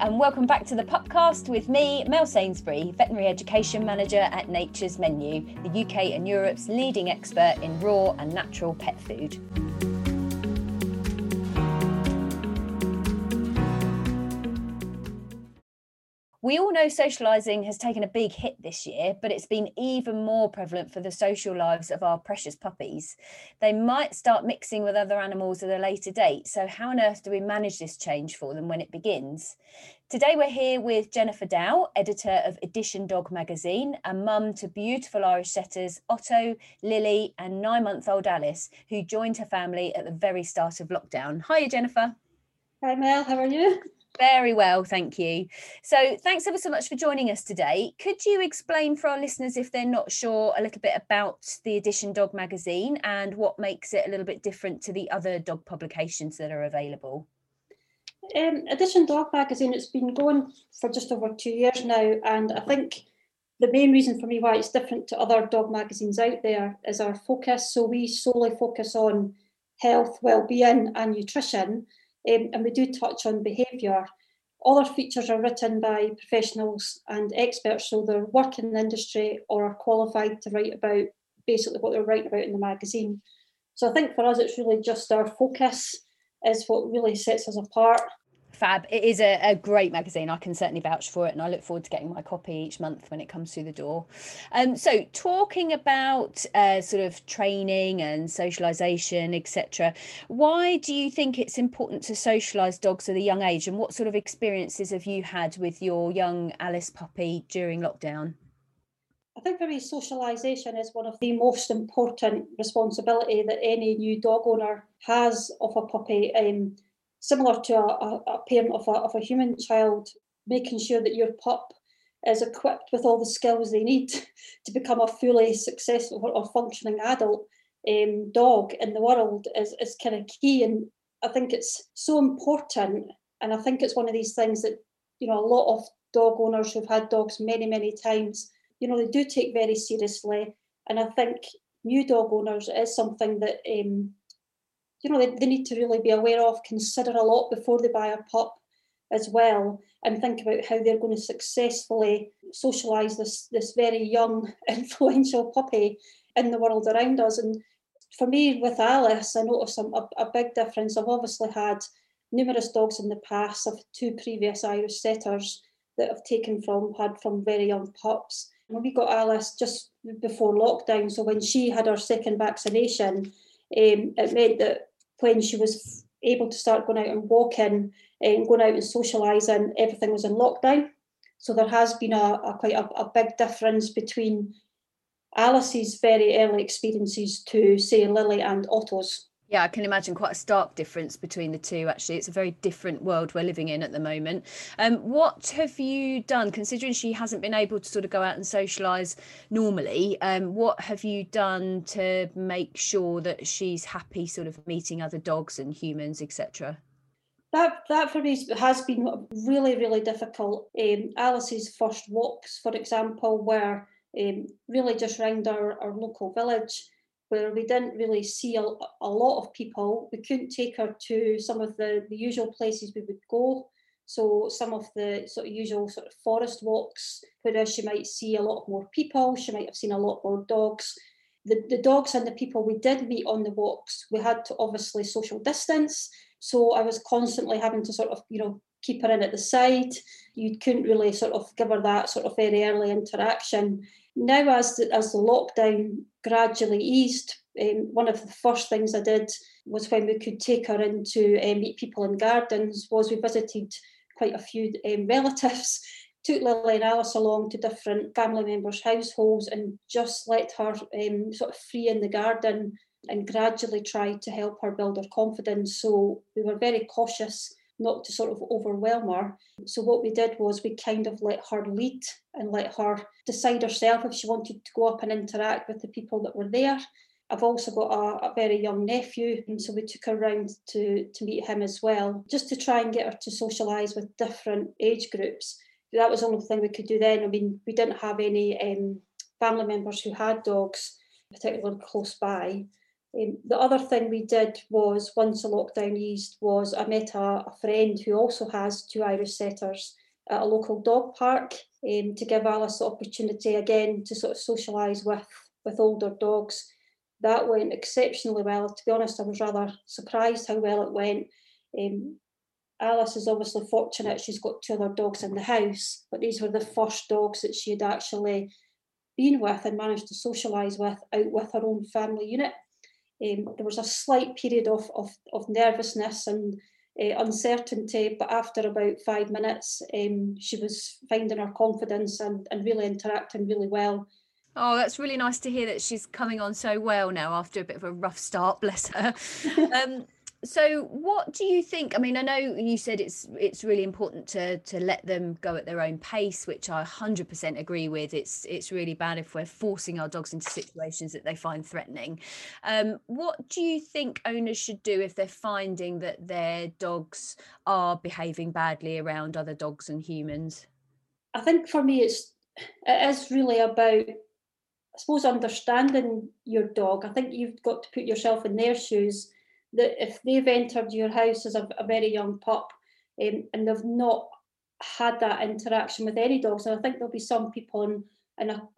And welcome back to the podcast with me, Mel Sainsbury, Veterinary Education Manager at Nature's Menu, the UK and Europe's leading expert in raw and natural pet food. We all know socialising has taken a big hit this year, but it's been even more prevalent for the social lives of our precious puppies. They might start mixing with other animals at a later date, so how on earth do we manage this change for them when it begins? Today we're here with Jennifer Dow, editor of Edition Dog magazine, and mum to beautiful Irish setters Otto, Lily, and nine month old Alice, who joined her family at the very start of lockdown. Hi, Jennifer. Hi, Mel. How are you? Very well, thank you. So, thanks ever so much for joining us today. Could you explain for our listeners, if they're not sure, a little bit about the Edition Dog magazine and what makes it a little bit different to the other dog publications that are available? Um, Edition Dog magazine, it's been going for just over two years now, and I think the main reason for me why it's different to other dog magazines out there is our focus. So, we solely focus on health, well-being, and nutrition um, and we do touch on behaviour. Other features are written by professionals and experts, so they're working in the industry or are qualified to write about basically what they're writing about in the magazine. So I think for us, it's really just our focus is what really sets us apart fab. It is a, a, great magazine. I can certainly vouch for it, and I look forward to getting my copy each month when it comes through the door. Um, so, talking about uh, sort of training and socialisation, etc., why do you think it's important to socialise dogs at a young age, and what sort of experiences have you had with your young Alice puppy during lockdown? I think for me, socialisation is one of the most important responsibility that any new dog owner has of a puppy. Um, similar to a, a parent of a, of a human child, making sure that your pup is equipped with all the skills they need to become a fully successful or functioning adult um, dog in the world is, is kind of key. And I think it's so important. And I think it's one of these things that, you know, a lot of dog owners who've had dogs many, many times, you know, they do take very seriously. And I think new dog owners is something that um, you know, they, they need to really be aware of, consider a lot before they buy a pup as well, and think about how they're going to successfully socialise this this very young, influential puppy in the world around us. And for me, with Alice, I noticed a, a big difference. I've obviously had numerous dogs in the past. I've two previous Irish setters that I've taken from, had from very young pups. When we got Alice just before lockdown, so when she had her second vaccination, um, it meant that when she was able to start going out and walking eh, and going out and socialising, everything was in lockdown. So there has been a, a quite a, a, big difference between Alice's very early experiences to say Lily and Otto's. Yeah, I can imagine quite a stark difference between the two. Actually, it's a very different world we're living in at the moment. Um, what have you done, considering she hasn't been able to sort of go out and socialise normally? Um, what have you done to make sure that she's happy, sort of meeting other dogs and humans, etc.? That that for me has been really really difficult. Um, Alice's first walks, for example, were um, really just round our, our local village where we didn't really see a, a lot of people. We couldn't take her to some of the, the usual places we would go. So some of the sort of usual sort of forest walks, whereas she might see a lot more people, she might have seen a lot more dogs. The, the dogs and the people we did meet on the walks, we had to obviously social distance. So I was constantly having to sort of, you know, keep her in at the side. You couldn't really sort of give her that sort of very early interaction. Now, as the, as the lockdown gradually eased, um, one of the first things I did was when we could take her in to uh, meet people in gardens. Was we visited quite a few um, relatives, took Lily and Alice along to different family members' households, and just let her um, sort of free in the garden and gradually tried to help her build her confidence. So we were very cautious not to sort of overwhelm her. So what we did was we kind of let her lead and let her decide herself if she wanted to go up and interact with the people that were there. I've also got a, a, very young nephew, and so we took her around to, to meet him as well, just to try and get her to socialise with different age groups. That was the only thing we could do then. I mean, we didn't have any um, family members who had dogs, particularly close by. Um, the other thing we did was once the lockdown eased was I met a, a friend who also has two Irish setters at a local dog park um, to give Alice the opportunity again to sort of socialise with with older dogs. That went exceptionally well. To be honest, I was rather surprised how well it went. Um, Alice is obviously fortunate she's got two other dogs in the house, but these were the first dogs that she had actually been with and managed to socialise with out with her own family unit. Um, there was a slight period of, of, of nervousness and uh, uncertainty, but after about five minutes, um, she was finding her confidence and, and really interacting really well. Oh, that's really nice to hear that she's coming on so well now after a bit of a rough start, bless her. um, so what do you think i mean i know you said it's it's really important to to let them go at their own pace which i 100% agree with. It's it's really bad if we're forcing our dogs into situations that they find threatening. Um, what do you think owners should do if they're finding that their dogs are behaving badly around other dogs and humans? I think for me it's it is really about i suppose understanding your dog. I think you've got to put yourself in their shoes that if they've entered your house as a, a very young pup um, and they've not had that interaction with any dogs, and I think there'll be some people in, in a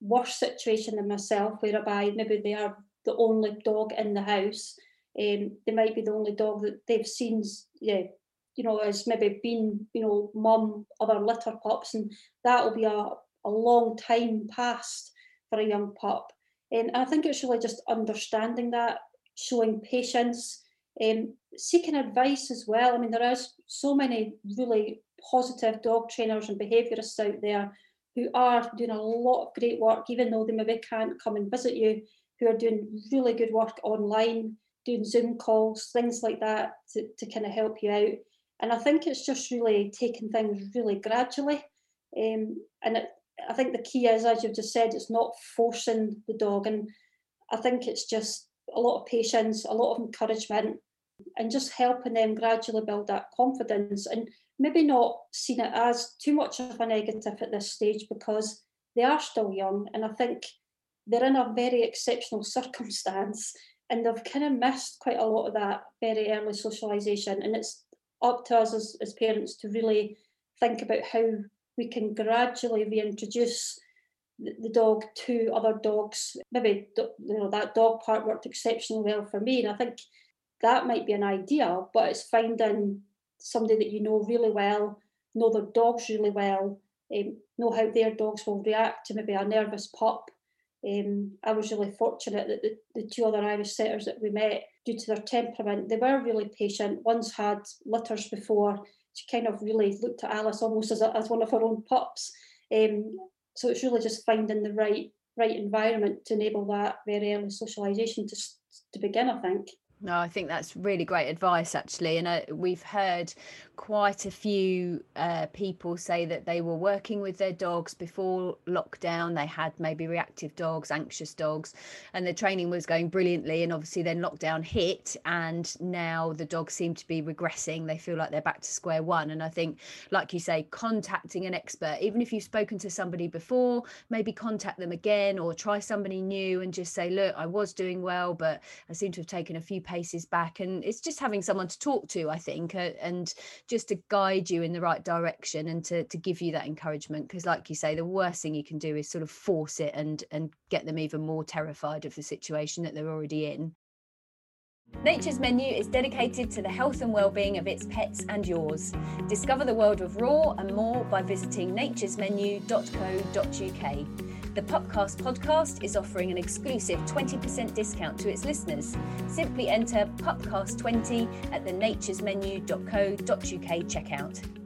worse situation than myself, whereby maybe they are the only dog in the house. Um, they might be the only dog that they've seen, yeah, you know, as maybe been, you know, mum, other litter pups, and that will be a, a long time past for a young pup. And I think it's really just understanding that showing patience, um, seeking advice as well. I mean, there is so many really positive dog trainers and behaviourists out there who are doing a lot of great work, even though they maybe can't come and visit you, who are doing really good work online, doing Zoom calls, things like that to, to kind of help you out. And I think it's just really taking things really gradually. Um, and it, I think the key is, as you've just said, it's not forcing the dog. And I think it's just a lot of patience, a lot of encouragement, and just helping them gradually build that confidence and maybe not seeing it as too much of a negative at this stage because they are still young and I think they're in a very exceptional circumstance and they've kind of missed quite a lot of that very early socialisation and it's up to us as, as parents to really think about how we can gradually reintroduce the dog to other dogs. Maybe you know that dog part worked exceptionally well for me, and I think that might be an idea. But it's finding somebody that you know really well, know their dogs really well, um, know how their dogs will react to maybe a nervous pup. Um, I was really fortunate that the, the two other Irish setters that we met, due to their temperament, they were really patient. One's had litters before. She kind of really looked at Alice almost as, a, as one of her own pups. Um, so it's really just finding the right right environment to enable that very early socialisation to to begin. I think. No, I think that's really great advice, actually. And uh, we've heard quite a few uh, people say that they were working with their dogs before lockdown. They had maybe reactive dogs, anxious dogs, and the training was going brilliantly. And obviously, then lockdown hit, and now the dogs seem to be regressing. They feel like they're back to square one. And I think, like you say, contacting an expert, even if you've spoken to somebody before, maybe contact them again or try somebody new and just say, Look, I was doing well, but I seem to have taken a few paces back and it's just having someone to talk to i think uh, and just to guide you in the right direction and to, to give you that encouragement because like you say the worst thing you can do is sort of force it and and get them even more terrified of the situation that they're already in Nature's Menu is dedicated to the health and well-being of its pets and yours. Discover the world of raw and more by visiting naturesmenu.co.uk. The Pupcast podcast is offering an exclusive 20% discount to its listeners. Simply enter Pupcast20 at the naturesmenu.co.uk checkout.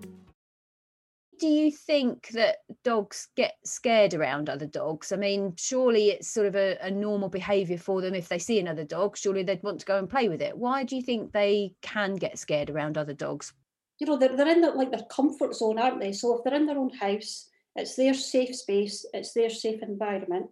Do you think that dogs get scared around other dogs? I mean, surely it's sort of a, a normal behaviour for them if they see another dog. Surely they'd want to go and play with it. Why do you think they can get scared around other dogs? You know, they're, they're in the, like their comfort zone, aren't they? So if they're in their own house, it's their safe space, it's their safe environment.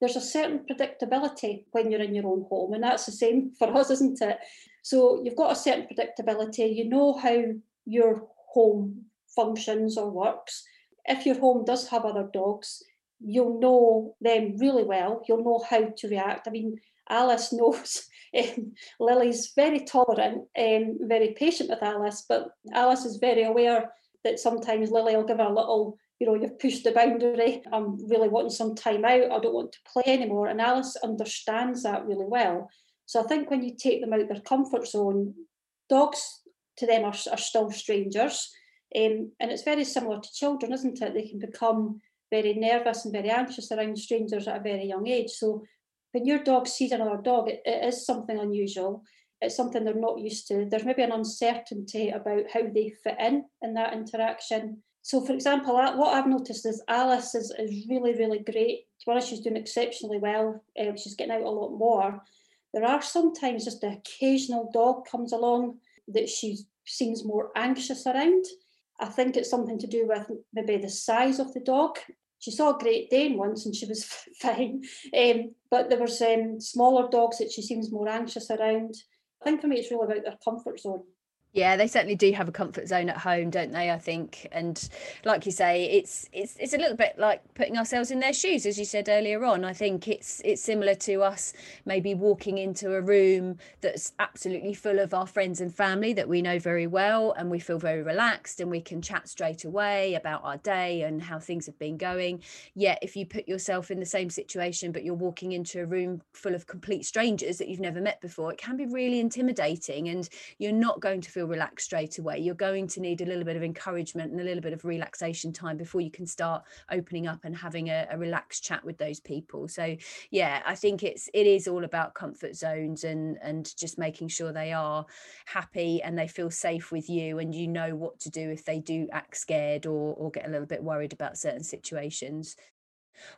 There's a certain predictability when you're in your own home, and that's the same for us, isn't it? So you've got a certain predictability, you know how your home functions or works. If your home does have other dogs, you'll know them really well. You'll know how to react. I mean, Alice knows um, Lily's very tolerant and very patient with Alice, but Alice is very aware that sometimes Lily will give her a little, you know, you've pushed the boundary. I'm really wanting some time out. I don't want to play anymore. And Alice understands that really well. So I think when you take them out their comfort zone, dogs to them are, are still strangers. Um, and it's very similar to children, isn't it? They can become very nervous and very anxious around strangers at a very young age. So when your dog sees another dog, it, it is something unusual. It's something they're not used to. There's maybe an uncertainty about how they fit in in that interaction. So, for example, what I've noticed is Alice is, is really, really great. Honest, she's doing exceptionally well. Um, she's getting out a lot more. There are sometimes just the occasional dog comes along that she seems more anxious around. I think it's something to do with maybe the size of the dog. She saw a Great Dane once and she was fine, um, but there was um, smaller dogs that she seems more anxious around. I think for me, it's really about their comfort zone. Yeah, they certainly do have a comfort zone at home, don't they? I think, and like you say, it's it's it's a little bit like putting ourselves in their shoes, as you said earlier on. I think it's it's similar to us maybe walking into a room that's absolutely full of our friends and family that we know very well, and we feel very relaxed, and we can chat straight away about our day and how things have been going. Yet, if you put yourself in the same situation, but you're walking into a room full of complete strangers that you've never met before, it can be really intimidating, and you're not going to feel relaxed straight away. You're going to need a little bit of encouragement and a little bit of relaxation time before you can start opening up and having a, a relaxed chat with those people. So yeah, I think it's it is all about comfort zones and and just making sure they are happy and they feel safe with you and you know what to do if they do act scared or or get a little bit worried about certain situations.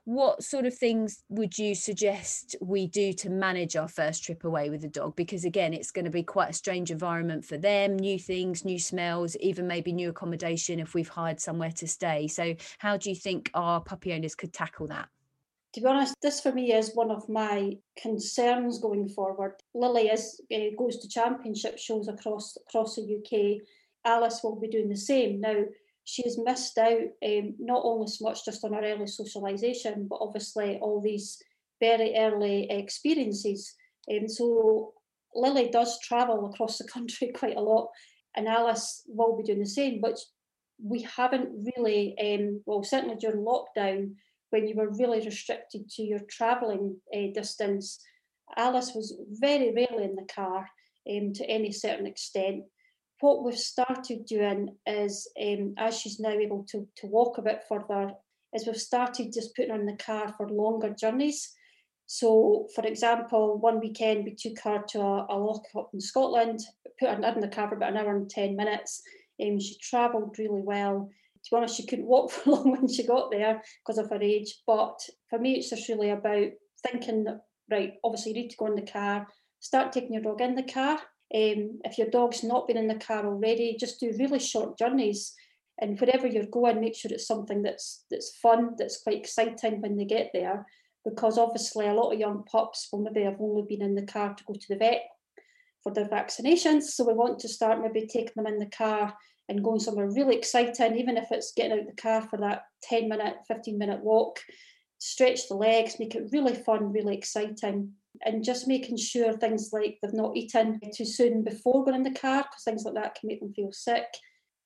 What sort of things would you suggest we do to manage our first trip away with the dog? Because again, it's going to be quite a strange environment for them, new things, new smells, even maybe new accommodation if we've hired somewhere to stay. So, how do you think our puppy owners could tackle that? To be honest, this for me is one of my concerns going forward. Lily is uh, goes to championship shows across across the UK. Alice will be doing the same now she's missed out um, not only so much just on her early socialisation, but obviously all these very early experiences. Um, so Lily does travel across the country quite a lot, and Alice will be doing the same. But we haven't really, um, well, certainly during lockdown, when you were really restricted to your travelling uh, distance, Alice was very rarely in the car um, to any certain extent what we've started doing is, um, as she's now able to, to walk a bit further, is we've started just putting her in the car for longer journeys. So, for example, one weekend we took her to a, a lock up in Scotland, put her in the car for about an hour and 10 minutes. Um, she travelled really well. To be honest, she couldn't walk for long when she got there because of her age. But for me, it's just really about thinking that, right, obviously you need to go in the car, start taking your dog in the car um, if your dog's not been in the car already, just do really short journeys. And wherever you're going, make sure it's something that's that's fun, that's quite exciting when they get there. Because obviously, a lot of young pups will maybe have only been in the car to go to the vet for their vaccinations. So we want to start maybe taking them in the car and going somewhere really exciting, even if it's getting out the car for that 10 minute, 15 minute walk. Stretch the legs, make it really fun, really exciting and just making sure things like they've not eaten too soon before going in the car because things like that can make them feel sick.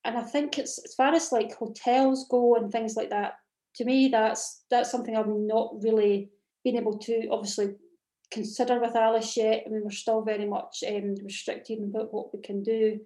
And I think it's as far as like hotels go and things like that. To me, that's that's something I've not really been able to obviously consider with Alice yet. I mean, we're still very much um, restricted in what we can do.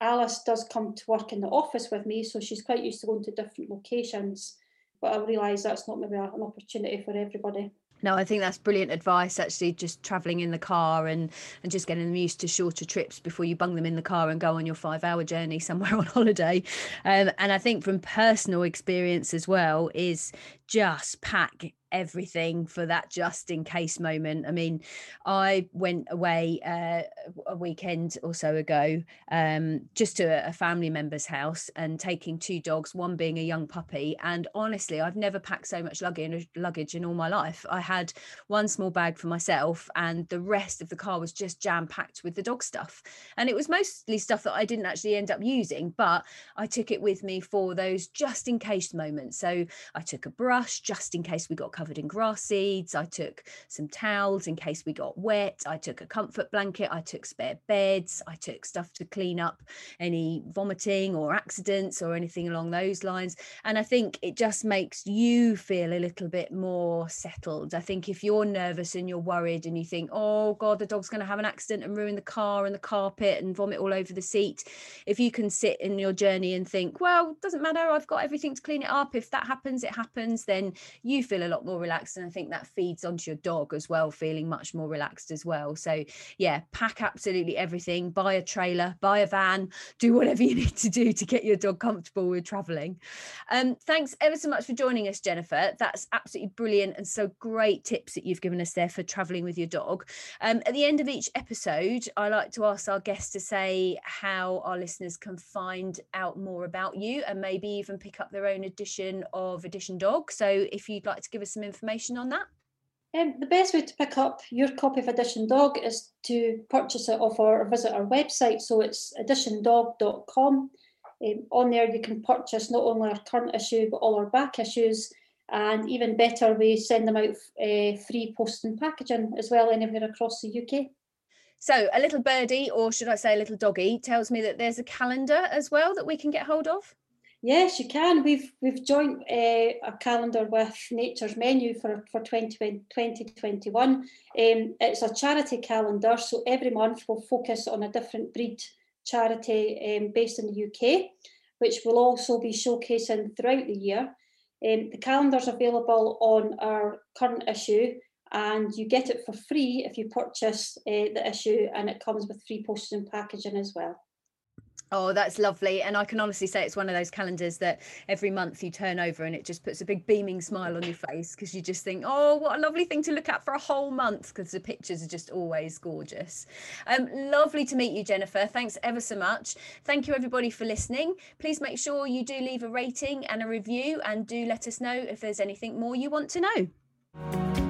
Alice does come to work in the office with me, so she's quite used to going to different locations. But I realise that's not maybe an opportunity for everybody. No, I think that's brilliant advice. Actually, just traveling in the car and and just getting them used to shorter trips before you bung them in the car and go on your five hour journey somewhere on holiday. Um, and I think from personal experience as well is just pack everything for that just in case moment. I mean, I went away uh, a weekend or so ago um, just to a family member's house and taking two dogs, one being a young puppy. And honestly, I've never packed so much luggage, luggage in all my life. I had one small bag for myself, and the rest of the car was just jam packed with the dog stuff. And it was mostly stuff that I didn't actually end up using, but I took it with me for those just in case moments. So I took a brush just in case we got covered in grass seeds. I took some towels in case we got wet. I took a comfort blanket. I took spare beds. I took stuff to clean up any vomiting or accidents or anything along those lines. And I think it just makes you feel a little bit more settled. I think if you're nervous and you're worried and you think, oh God, the dog's going to have an accident and ruin the car and the carpet and vomit all over the seat, if you can sit in your journey and think, well, doesn't matter, I've got everything to clean it up. If that happens, it happens, then you feel a lot more relaxed. And I think that feeds onto your dog as well, feeling much more relaxed as well. So, yeah, pack absolutely everything, buy a trailer, buy a van, do whatever you need to do to get your dog comfortable with traveling. Um, thanks ever so much for joining us, Jennifer. That's absolutely brilliant and so great tips that you've given us there for traveling with your dog. Um, at the end of each episode, I like to ask our guests to say how our listeners can find out more about you and maybe even pick up their own edition of Edition Dog. So if you'd like to give us some information on that. Um, the best way to pick up your copy of Edition Dog is to purchase it off our or visit our website. So it's editiondog.com. Um, on there, you can purchase not only our current issue but all our back issues. And even better, we send them out uh, free post and packaging as well anywhere across the UK. So, a little birdie, or should I say a little doggy, tells me that there's a calendar as well that we can get hold of. Yes, you can. We've we've joined uh, a calendar with Nature's Menu for for 2021. Um, it's a charity calendar, so every month we'll focus on a different breed charity um, based in the UK, which will also be showcasing throughout the year. Um, the calendar's available on our current issue, and you get it for free if you purchase uh, the issue, and it comes with free postage and packaging as well. Oh, that's lovely. And I can honestly say it's one of those calendars that every month you turn over and it just puts a big beaming smile on your face because you just think, oh, what a lovely thing to look at for a whole month because the pictures are just always gorgeous. Um, lovely to meet you, Jennifer. Thanks ever so much. Thank you, everybody, for listening. Please make sure you do leave a rating and a review and do let us know if there's anything more you want to know.